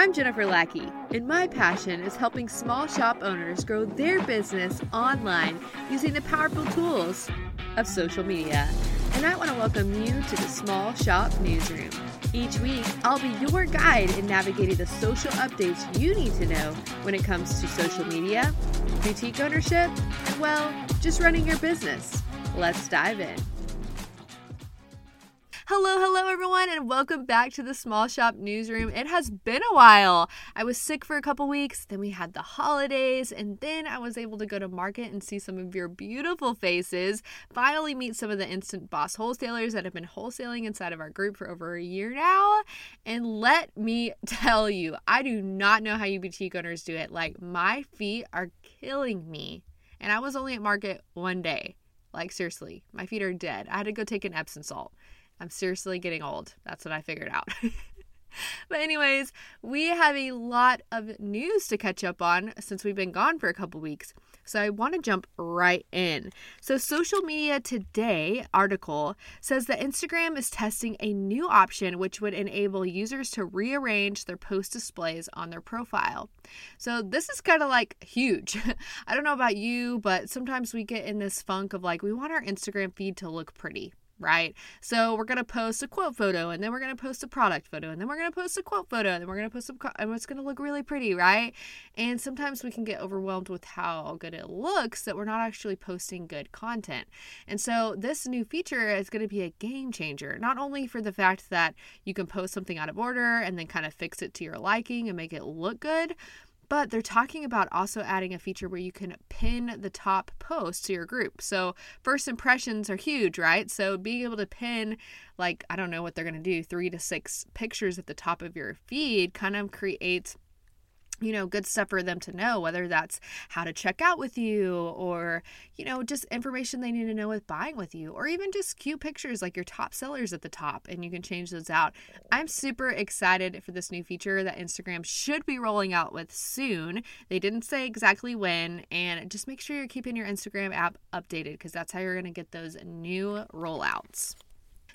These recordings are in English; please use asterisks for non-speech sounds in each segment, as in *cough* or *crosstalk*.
I'm Jennifer Lackey, and my passion is helping small shop owners grow their business online using the powerful tools of social media. And I want to welcome you to the Small Shop Newsroom. Each week, I'll be your guide in navigating the social updates you need to know when it comes to social media, boutique ownership, and well, just running your business. Let's dive in. Hello, hello, everyone, and welcome back to the Small Shop Newsroom. It has been a while. I was sick for a couple weeks, then we had the holidays, and then I was able to go to market and see some of your beautiful faces. Finally, meet some of the Instant Boss wholesalers that have been wholesaling inside of our group for over a year now. And let me *laughs* tell you, I do not know how you boutique owners do it. Like, my feet are killing me. And I was only at market one day. Like, seriously, my feet are dead. I had to go take an Epsom salt. I'm seriously getting old. That's what I figured out. *laughs* but, anyways, we have a lot of news to catch up on since we've been gone for a couple weeks. So, I want to jump right in. So, Social Media Today article says that Instagram is testing a new option which would enable users to rearrange their post displays on their profile. So, this is kind of like huge. *laughs* I don't know about you, but sometimes we get in this funk of like, we want our Instagram feed to look pretty right? So we're gonna post a quote photo, and then we're gonna post a product photo, and then we're gonna post a quote photo, and then we're gonna post some, and it's gonna look really pretty, right? And sometimes we can get overwhelmed with how good it looks that we're not actually posting good content. And so this new feature is gonna be a game changer, not only for the fact that you can post something out of order and then kind of fix it to your liking and make it look good but they're talking about also adding a feature where you can pin the top post to your group. So, first impressions are huge, right? So, being able to pin, like, I don't know what they're going to do, three to six pictures at the top of your feed kind of creates you know, good stuff for them to know, whether that's how to check out with you or, you know, just information they need to know with buying with you, or even just cute pictures like your top sellers at the top, and you can change those out. I'm super excited for this new feature that Instagram should be rolling out with soon. They didn't say exactly when, and just make sure you're keeping your Instagram app updated because that's how you're going to get those new rollouts.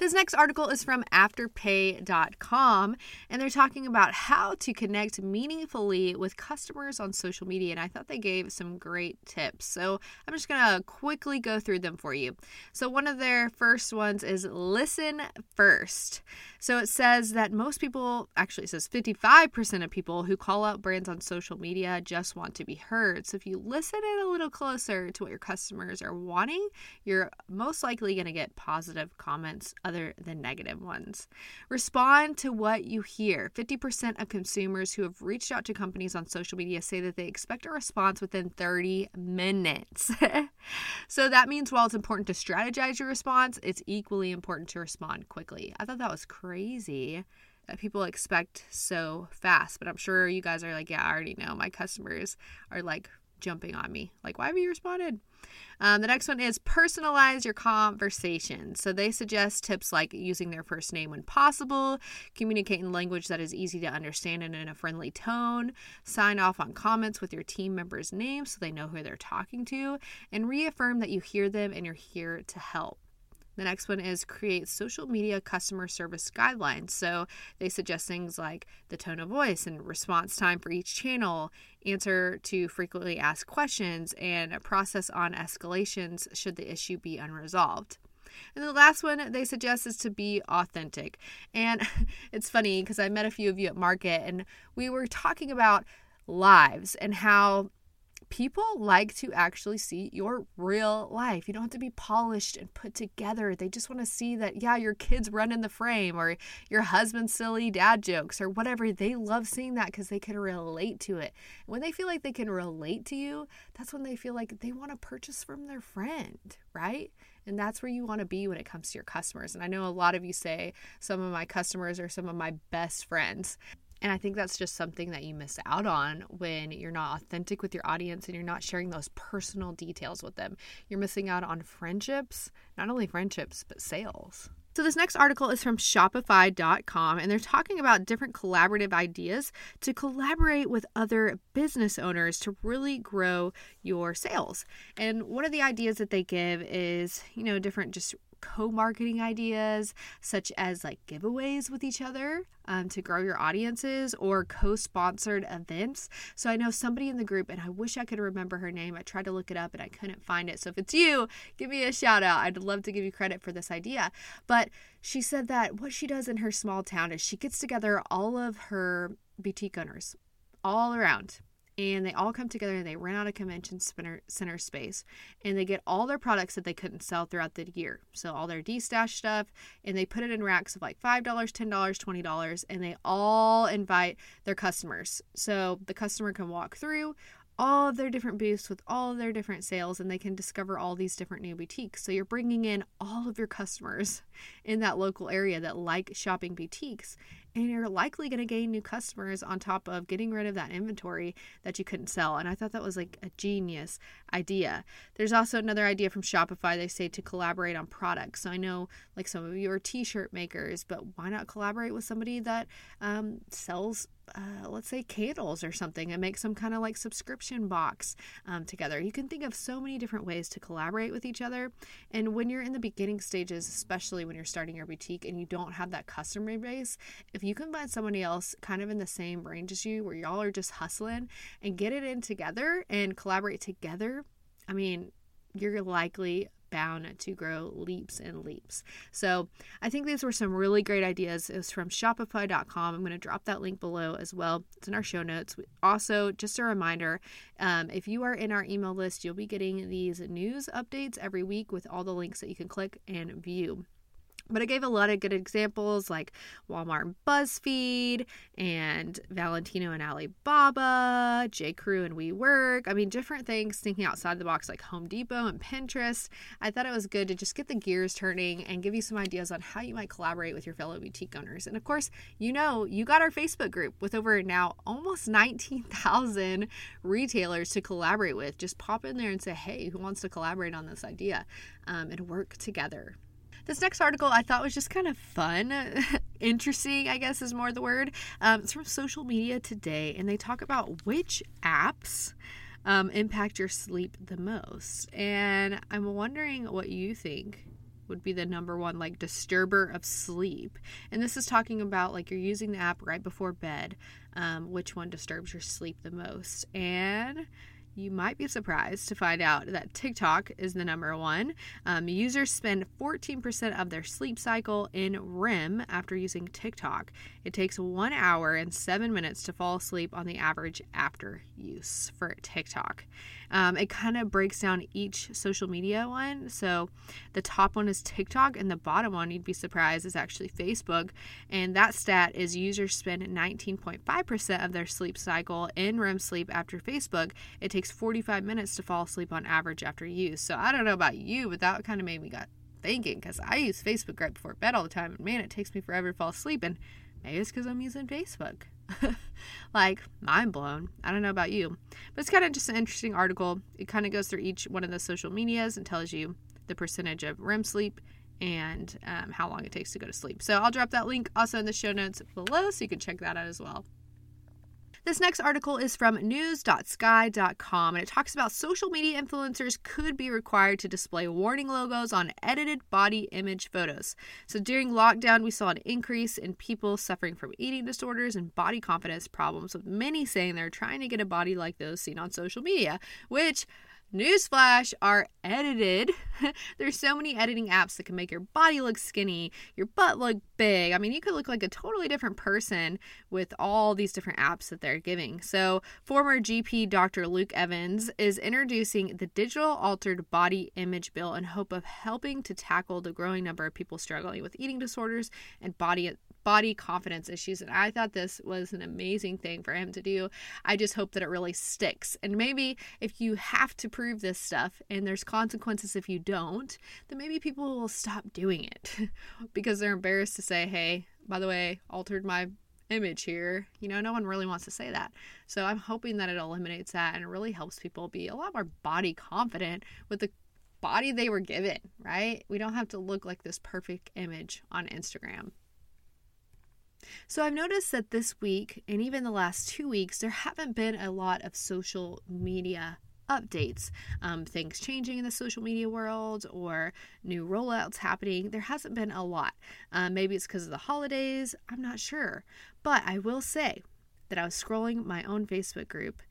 This next article is from afterpay.com, and they're talking about how to connect meaningfully with customers on social media. And I thought they gave some great tips. So I'm just going to quickly go through them for you. So, one of their first ones is listen first. So, it says that most people, actually, it says 55% of people who call out brands on social media just want to be heard. So, if you listen in a little closer to what your customers are wanting, you're most likely going to get positive comments other than negative ones. Respond to what you hear. 50% of consumers who have reached out to companies on social media say that they expect a response within 30 minutes. *laughs* so that means while it's important to strategize your response, it's equally important to respond quickly. I thought that was crazy that people expect so fast, but I'm sure you guys are like, yeah, I already know. My customers are like jumping on me. Like, why have you responded? Um, the next one is personalize your conversation. So they suggest tips like using their first name when possible, communicate in language that is easy to understand and in a friendly tone, sign off on comments with your team members' names so they know who they're talking to, and reaffirm that you hear them and you're here to help. The next one is create social media customer service guidelines. So they suggest things like the tone of voice and response time for each channel, answer to frequently asked questions, and a process on escalations should the issue be unresolved. And the last one they suggest is to be authentic. And *laughs* it's funny because I met a few of you at market and we were talking about lives and how people like to actually see your real life. You don't have to be polished and put together. They just want to see that, yeah, your kids run in the frame or your husband's silly dad jokes or whatever. They love seeing that because they can relate to it. When they feel like they can relate to you, that's when they feel like they want to purchase from their friend, right? And that's where you want to be when it comes to your customers. And I know a lot of you say some of my customers are some of my best friends. And I think that's just something that you miss out on when you're not authentic with your audience and you're not sharing those personal details with them. You're missing out on friendships, not only friendships, but sales. So, this next article is from Shopify.com, and they're talking about different collaborative ideas to collaborate with other business owners to really grow your sales. And one of the ideas that they give is, you know, different just co marketing ideas, such as like giveaways with each other um, to grow your audiences or co sponsored events. So I know somebody in the group, and I wish I could remember her name. I tried to look it up and I couldn't find it. So if it's you, give me a shout out. I'd love to give you credit for this idea. But she said that what she does in her small town is she gets together all of her boutique owners all around and they all come together and they rent out a convention center, space and they get all their products that they couldn't sell throughout the year so all their d-stash stuff and they put it in racks of like $5 $10 $20 and they all invite their customers so the customer can walk through all of their different booths with all of their different sales and they can discover all these different new boutiques. So you're bringing in all of your customers *laughs* in that local area that like shopping boutiques and you're likely going to gain new customers on top of getting rid of that inventory that you couldn't sell. And I thought that was like a genius idea. There's also another idea from Shopify. They say to collaborate on products. So I know like some of you are t shirt makers, but why not collaborate with somebody that um, sells uh, let's say candles or something and make some kind of like subscription box um, together. You can think of so many different ways to collaborate with each other. And when you're in the beginning stages, especially when you're starting your boutique and you don't have that customer base, if you can find somebody else kind of in the same range as you where y'all are just hustling and get it in together and collaborate together, I mean, you're likely bound to grow leaps and leaps. So I think these were some really great ideas. It was from Shopify.com. I'm going to drop that link below as well. It's in our show notes. Also, just a reminder um, if you are in our email list, you'll be getting these news updates every week with all the links that you can click and view. But I gave a lot of good examples like Walmart and BuzzFeed and Valentino and Alibaba, J. Crew and WeWork. I mean, different things thinking outside the box like Home Depot and Pinterest. I thought it was good to just get the gears turning and give you some ideas on how you might collaborate with your fellow boutique owners. And of course, you know, you got our Facebook group with over now almost 19,000 retailers to collaborate with. Just pop in there and say, hey, who wants to collaborate on this idea um, and work together? This next article I thought was just kind of fun. *laughs* Interesting, I guess is more the word. Um, it's from Social Media Today, and they talk about which apps um, impact your sleep the most. And I'm wondering what you think would be the number one like disturber of sleep. And this is talking about like you're using the app right before bed. Um, which one disturbs your sleep the most? And you might be surprised to find out that TikTok is the number one. Um, users spend 14% of their sleep cycle in REM after using TikTok. It takes one hour and seven minutes to fall asleep on the average after use for TikTok. Um, it kind of breaks down each social media one. So the top one is TikTok, and the bottom one, you'd be surprised, is actually Facebook. And that stat is users spend 19.5% of their sleep cycle in REM sleep after Facebook. It takes 45 minutes to fall asleep on average after use. So I don't know about you, but that kind of made me got thinking because I use Facebook right before bed all the time, and man, it takes me forever to fall asleep. And maybe it's because I'm using Facebook. *laughs* like mind blown. I don't know about you, but it's kind of just an interesting article. It kind of goes through each one of the social medias and tells you the percentage of REM sleep and um, how long it takes to go to sleep. So I'll drop that link also in the show notes below so you can check that out as well. This next article is from news.sky.com and it talks about social media influencers could be required to display warning logos on edited body image photos. So during lockdown, we saw an increase in people suffering from eating disorders and body confidence problems, with many saying they're trying to get a body like those seen on social media, which Newsflash are edited. *laughs* There's so many editing apps that can make your body look skinny, your butt look big. I mean, you could look like a totally different person with all these different apps that they're giving. So, former GP Dr. Luke Evans is introducing the Digital Altered Body Image Bill in hope of helping to tackle the growing number of people struggling with eating disorders and body body confidence issues. And I thought this was an amazing thing for him to do. I just hope that it really sticks. And maybe if you have to prove this stuff and there's consequences if you don't, then maybe people will stop doing it *laughs* because they're embarrassed to say, hey, by the way, altered my image here. You know, no one really wants to say that. So I'm hoping that it eliminates that and it really helps people be a lot more body confident with the body they were given, right? We don't have to look like this perfect image on Instagram. So I've noticed that this week and even the last two weeks, there haven't been a lot of social media updates, um, things changing in the social media world, or new rollouts happening. There hasn't been a lot. Uh, maybe it's because of the holidays. I'm not sure. But I will say that I was scrolling my own Facebook group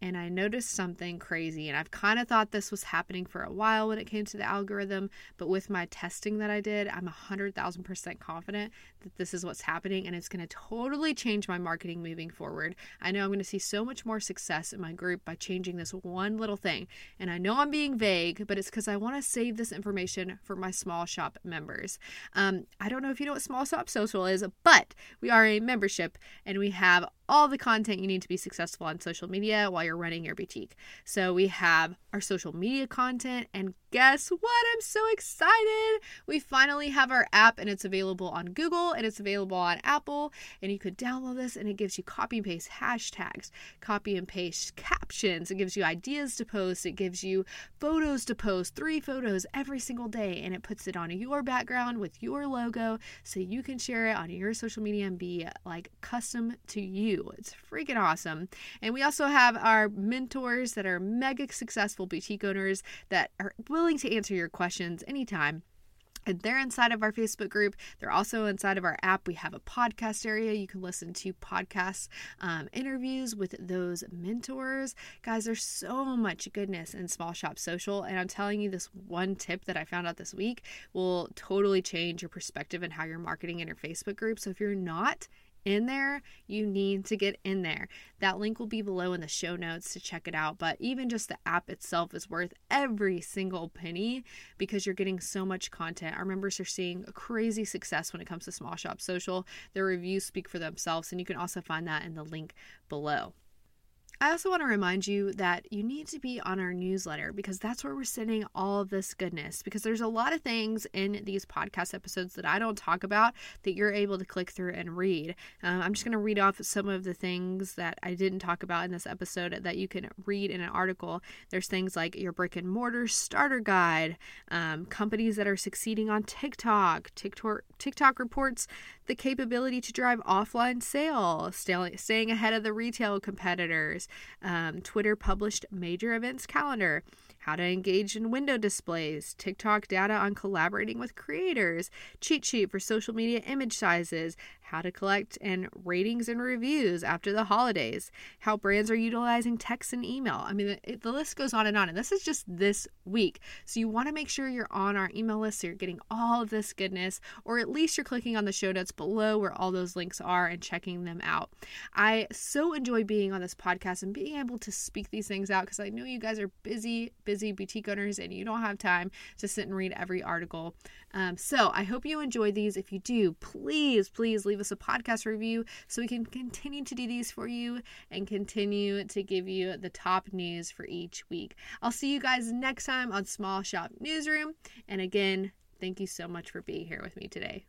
and I noticed something crazy. And I've kind of thought this was happening for a while when it came to the algorithm, but with my testing that I did, I'm 100,000% confident that this is what's happening and it's going to totally change my marketing moving forward. I know I'm going to see so much more success in my group by changing this one little thing. And I know I'm being vague, but it's because I want to save this information for my small shop members. Um, I don't know if you know what Small Shop Social is, but we are a membership and we have all the content you need to be successful on social media while you're running your boutique. So we have our social media content, and guess what? I'm so excited! We finally have our app, and it's available on Google and it's available on Apple. And you could download this, and it gives you copy and paste hashtags, copy and paste captions. It gives you ideas to post, it gives you photos to post, three photos every single day, and it puts it on your background with your logo so you can share it on your social media and be like custom to you. It's freaking awesome. And we also have our mentors that are mega successful boutique owners that are willing to answer your questions anytime. And they're inside of our Facebook group. They're also inside of our app. We have a podcast area. You can listen to podcasts, um, interviews with those mentors. Guys, there's so much goodness in Small Shop Social. And I'm telling you, this one tip that I found out this week will totally change your perspective and how you're marketing in your Facebook group. So if you're not, in there, you need to get in there. That link will be below in the show notes to check it out. But even just the app itself is worth every single penny because you're getting so much content. Our members are seeing crazy success when it comes to Small Shop Social. Their reviews speak for themselves, and you can also find that in the link below. I also want to remind you that you need to be on our newsletter because that's where we're sending all of this goodness. Because there's a lot of things in these podcast episodes that I don't talk about that you're able to click through and read. Um, I'm just going to read off some of the things that I didn't talk about in this episode that you can read in an article. There's things like your brick and mortar starter guide, um, companies that are succeeding on TikTok, TikTok, TikTok reports the capability to drive offline sales, staying ahead of the retail competitors. Um, Twitter published major events calendar how to engage in window displays, TikTok data on collaborating with creators, cheat sheet for social media image sizes, how to collect and ratings and reviews after the holidays, how brands are utilizing text and email. I mean, the list goes on and on. And this is just this week. So you want to make sure you're on our email list so you're getting all of this goodness, or at least you're clicking on the show notes below where all those links are and checking them out. I so enjoy being on this podcast and being able to speak these things out because I know you guys are busy, busy boutique owners and you don't have time to sit and read every article. Um, so I hope you enjoy these. If you do, please, please leave us a podcast review so we can continue to do these for you and continue to give you the top news for each week. I'll see you guys next time on Small Shop Newsroom. And again, thank you so much for being here with me today.